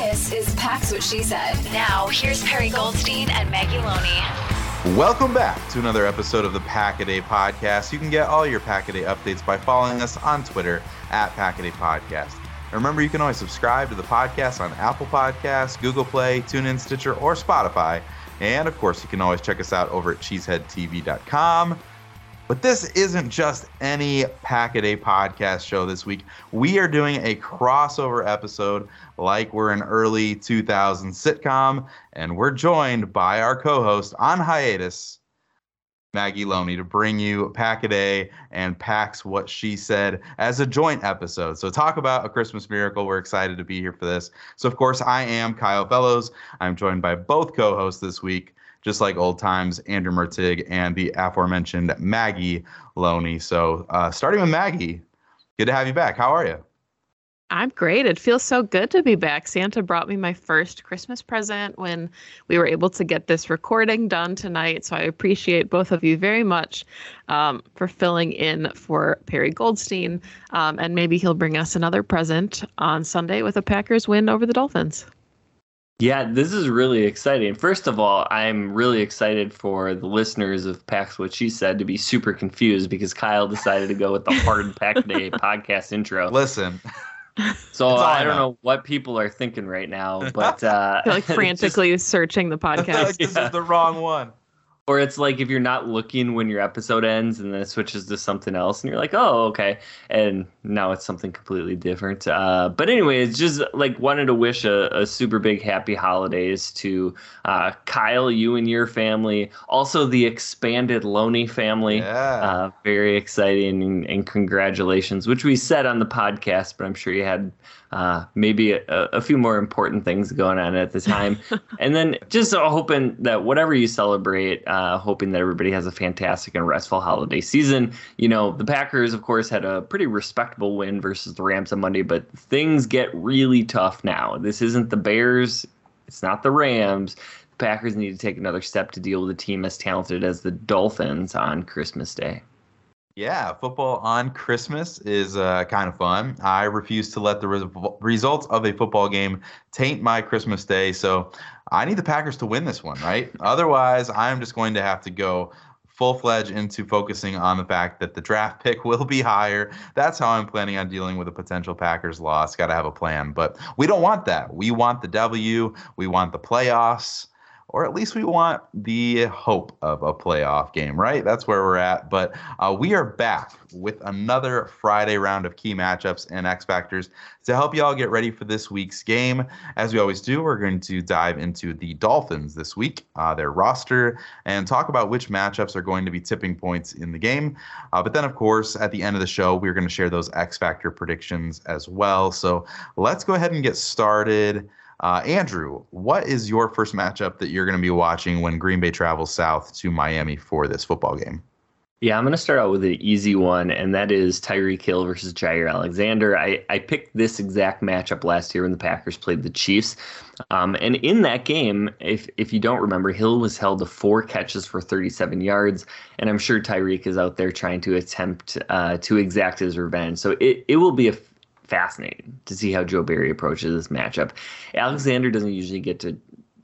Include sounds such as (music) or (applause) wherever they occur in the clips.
This is Pax What She Said. Now, here's Perry Goldstein and Maggie Loney. Welcome back to another episode of the Packaday Podcast. You can get all your Packaday updates by following us on Twitter at Packaday Podcast. And remember, you can always subscribe to the podcast on Apple Podcasts, Google Play, TuneIn, Stitcher, or Spotify. And of course, you can always check us out over at cheeseheadtv.com. But this isn't just any Packaday podcast show this week. We are doing a crossover episode like we're an early 2000s sitcom, and we're joined by our co host on hiatus, Maggie Loney, to bring you Packaday and Pack's What She Said as a joint episode. So, talk about a Christmas miracle. We're excited to be here for this. So, of course, I am Kyle Fellows. I'm joined by both co hosts this week just like old times, Andrew Mertig and the aforementioned Maggie Loney. So, uh, starting with Maggie, good to have you back. How are you? I'm great. It feels so good to be back. Santa brought me my first Christmas present when we were able to get this recording done tonight. So I appreciate both of you very much um, for filling in for Perry Goldstein. Um, and maybe he'll bring us another present on Sunday with a Packers win over the Dolphins. Yeah, this is really exciting. First of all, I'm really excited for the listeners of Pax What She Said to be super confused because Kyle decided to go with the hard (laughs) Pack Day podcast intro. Listen. So I don't know what people are thinking right now, (laughs) but uh, like (laughs) frantically just, searching the podcast. like this yeah. is the wrong one or it's like if you're not looking when your episode ends and then it switches to something else and you're like oh okay and now it's something completely different uh, but anyway it's just like wanted to wish a, a super big happy holidays to uh, kyle you and your family also the expanded loney family yeah. Uh, very exciting and, and congratulations which we said on the podcast but i'm sure you had uh, maybe a, a, few more important things going on at the time. (laughs) and then just hoping that whatever you celebrate, uh, hoping that everybody has a fantastic and restful holiday season. You know, the Packers, of course, had a pretty respectable win versus the Rams on Monday, but things get really tough now. This isn't the Bears, it's not the Rams. The Packers need to take another step to deal with a team as talented as the Dolphins on Christmas Day. Yeah, football on Christmas is uh, kind of fun. I refuse to let the re- results of a football game taint my Christmas day. So I need the Packers to win this one, right? Otherwise, I'm just going to have to go full fledged into focusing on the fact that the draft (laughs) pick will be higher. That's how I'm planning on dealing with a potential Packers loss. Got to have a plan. But we don't want that. We want the W, we want the playoffs or at least we want the hope of a playoff game, right? That's where we're at. But uh, we are back with another Friday round of key matchups and X Factors to help y'all get ready for this week's game. As we always do, we're going to dive into the Dolphins this week, uh, their roster, and talk about which matchups are going to be tipping points in the game. Uh, but then, of course, at the end of the show, we're going to share those X Factor predictions as well. So let's go ahead and get started. Uh, Andrew, what is your first matchup that you're going to be watching when Green Bay travels south to Miami for this football game? Yeah, I'm going to start out with an easy one, and that is Tyreek Hill versus Jaire Alexander. I, I picked this exact matchup last year when the Packers played the Chiefs. Um, and in that game, if if you don't remember, Hill was held to four catches for 37 yards, and I'm sure Tyreek is out there trying to attempt uh, to exact his revenge. So it, it will be a fascinating to see how Joe Barry approaches this matchup. Alexander doesn't usually get to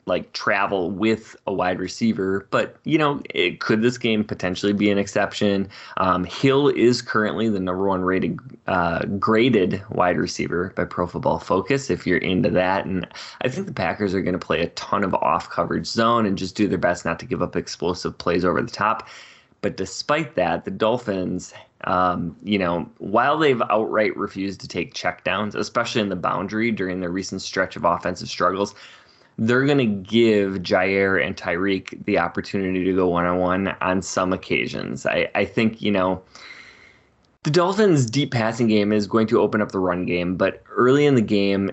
like travel with a wide receiver, but you know, it, could this game potentially be an exception? Um, Hill is currently the number one rated uh, graded wide receiver by Pro Football Focus. If you're into that, and I think the Packers are going to play a ton of off coverage zone and just do their best not to give up explosive plays over the top. But despite that, the Dolphins um, you know, while they've outright refused to take checkdowns, especially in the boundary during their recent stretch of offensive struggles, they're going to give Jaire and Tyreek the opportunity to go one on one on some occasions. I, I think, you know, the Dolphins' deep passing game is going to open up the run game, but early in the game,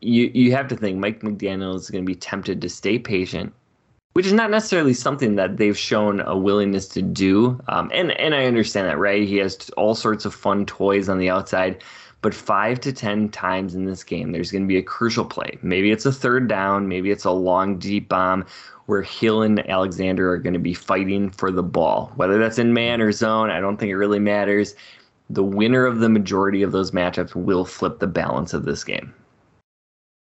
you, you have to think Mike McDaniel is going to be tempted to stay patient which is not necessarily something that they've shown a willingness to do. Um, and and I understand that, right? He has all sorts of fun toys on the outside, but five to ten times in this game, there's going to be a crucial play. Maybe it's a third down, maybe it's a long deep bomb where Hill and Alexander are going to be fighting for the ball. Whether that's in man or zone, I don't think it really matters. The winner of the majority of those matchups will flip the balance of this game.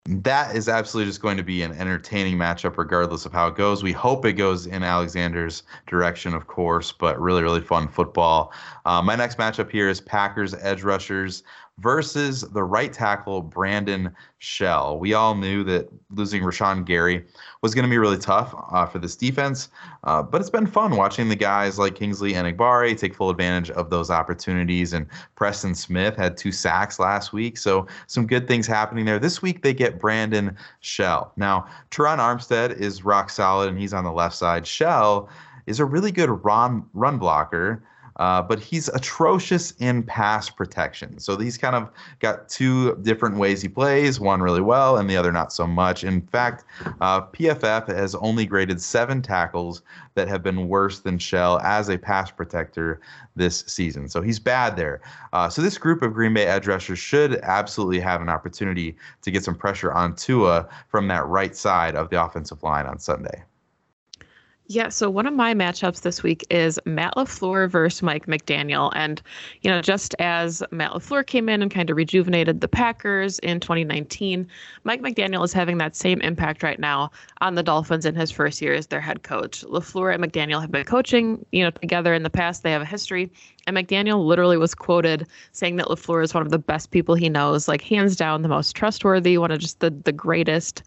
That is absolutely just going to be an entertaining matchup, regardless of how it goes. We hope it goes in Alexander's direction, of course, but really, really fun football. Uh, my next matchup here is Packers edge rushers versus the right tackle Brandon Shell. We all knew that losing Rashan Gary was going to be really tough uh, for this defense, uh, but it's been fun watching the guys like Kingsley Enagbare take full advantage of those opportunities. And Preston Smith had two sacks last week, so some good things happening there. This week they get Brandon Shell. Now, Terron Armstead is rock solid, and he's on the left side. Shell is a really good run run blocker. Uh, but he's atrocious in pass protection. So he's kind of got two different ways he plays, one really well and the other not so much. In fact, uh, PFF has only graded seven tackles that have been worse than Shell as a pass protector this season. So he's bad there. Uh, so this group of Green Bay edge rushers should absolutely have an opportunity to get some pressure on Tua from that right side of the offensive line on Sunday. Yeah, so one of my matchups this week is Matt LaFleur versus Mike McDaniel. And, you know, just as Matt LaFleur came in and kind of rejuvenated the Packers in 2019, Mike McDaniel is having that same impact right now on the Dolphins in his first year as their head coach. LaFleur and McDaniel have been coaching, you know, together in the past. They have a history. And McDaniel literally was quoted saying that LaFleur is one of the best people he knows, like hands down the most trustworthy, one of just the, the greatest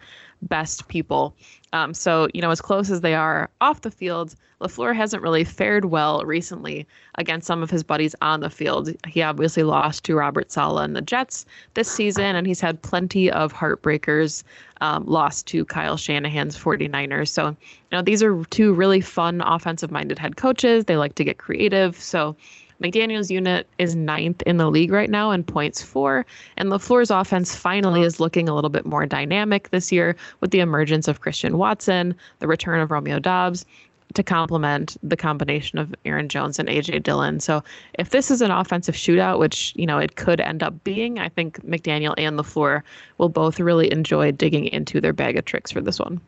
best people. Um, so, you know, as close as they are off the field, LaFleur hasn't really fared well recently against some of his buddies on the field. He obviously lost to Robert Saleh and the Jets this season, and he's had plenty of heartbreakers, um, lost to Kyle Shanahan's 49ers. So, you know, these are two really fun offensive minded head coaches. They like to get creative. So, McDaniel's unit is ninth in the league right now in points for, and LaFleur's offense finally is looking a little bit more dynamic this year with the emergence of Christian Watson, the return of Romeo Doubs, to complement the combination of Aaron Jones and AJ Dillon. So if this is an offensive shootout, which you know it could end up being, I think McDaniel and LaFleur will both really enjoy digging into their bag of tricks for this one.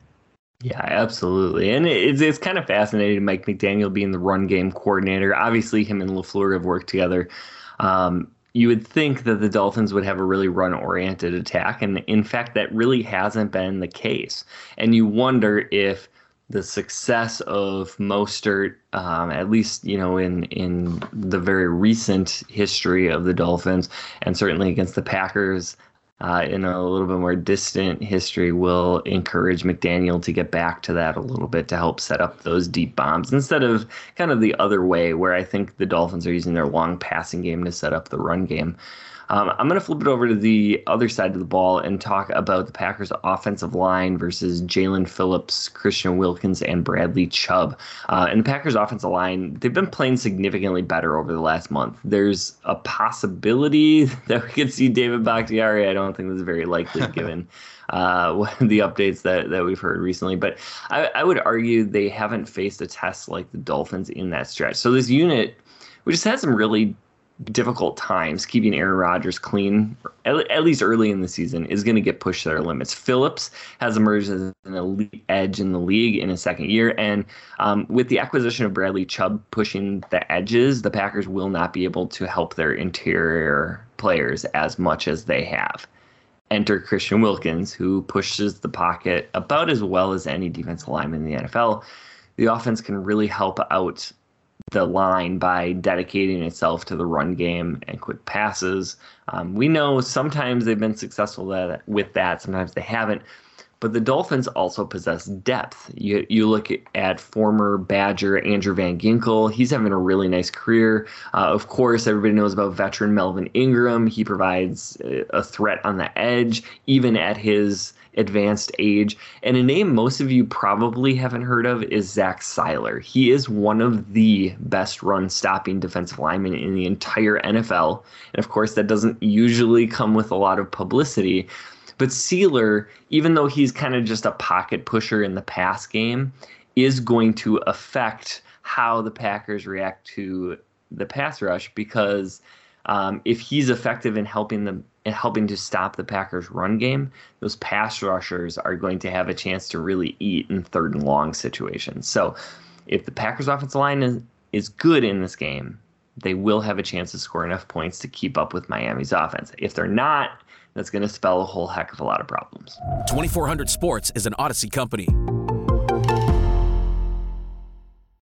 Yeah, absolutely. And it's, it's kind of fascinating, Mike McDaniel being the run game coordinator. Obviously, him and LaFleur have worked together. Um, you would think that the Dolphins would have a really run oriented attack. And in fact, that really hasn't been the case. And you wonder if the success of Mostert, um, at least you know in in the very recent history of the Dolphins, and certainly against the Packers, uh, in a little bit more distant history will encourage McDaniel to get back to that a little bit to help set up those deep bombs instead of kind of the other way where I think the Dolphins are using their long passing game to set up the run game. Um, I'm going to flip it over to the other side of the ball and talk about the Packers' offensive line versus Jaelan Phillips, Christian Wilkins, and Bradley Chubb. Uh, and the Packers' offensive line, they've been playing significantly better over the last month. There's a possibility (laughs) that we could see David Bakhtiari. I don't think that's very likely (laughs) given. uh, (laughs) the updates that, that we've heard recently. But I, I, would argue they haven't faced a test like the Dolphins in that stretch. So this unit, we just had some really difficult times keeping Aaron Rodgers clean, at, at least early in the season, is going to get pushed to their limits. Phillips has emerged as an elite edge in the league in his second year, and um, with the acquisition of Bradley Chubb pushing the edges, the Packers will not be able to help their interior players as much as they have. Enter Christian Wilkins, who pushes the pocket about as well as any defensive lineman in the NFL. The offense can really help out the line by dedicating itself to the run game and quick passes. Um, we know sometimes they've been successful with that, sometimes they haven't. But the Dolphins also possess depth. You, you look at former Badger Andrew Van Ginkel. He's having a really nice career. Uh, of course, everybody knows about veteran Melvin Ingram. He provides a threat on the edge, even at his advanced age. And a name most of you probably haven't heard of is Zach Sieler. He is one of the best run stopping defensive linemen in the entire NFL. And of course, that doesn't usually come with a lot of publicity. But Sieler, even though he's kind of just a pocket pusher in the pass game, is going to affect how the Packers react to the pass rush because um, if he's effective in helping them helping to stop the Packers' run game, those pass rushers are going to have a chance to really eat in third and long situations. So, if the Packers' offensive line is, is good in this game, they will have a chance to score enough points to keep up with Miami's offense. If they're not, that's going to spell a whole heck of a lot of problems. 2400 Sports is an Audacy company.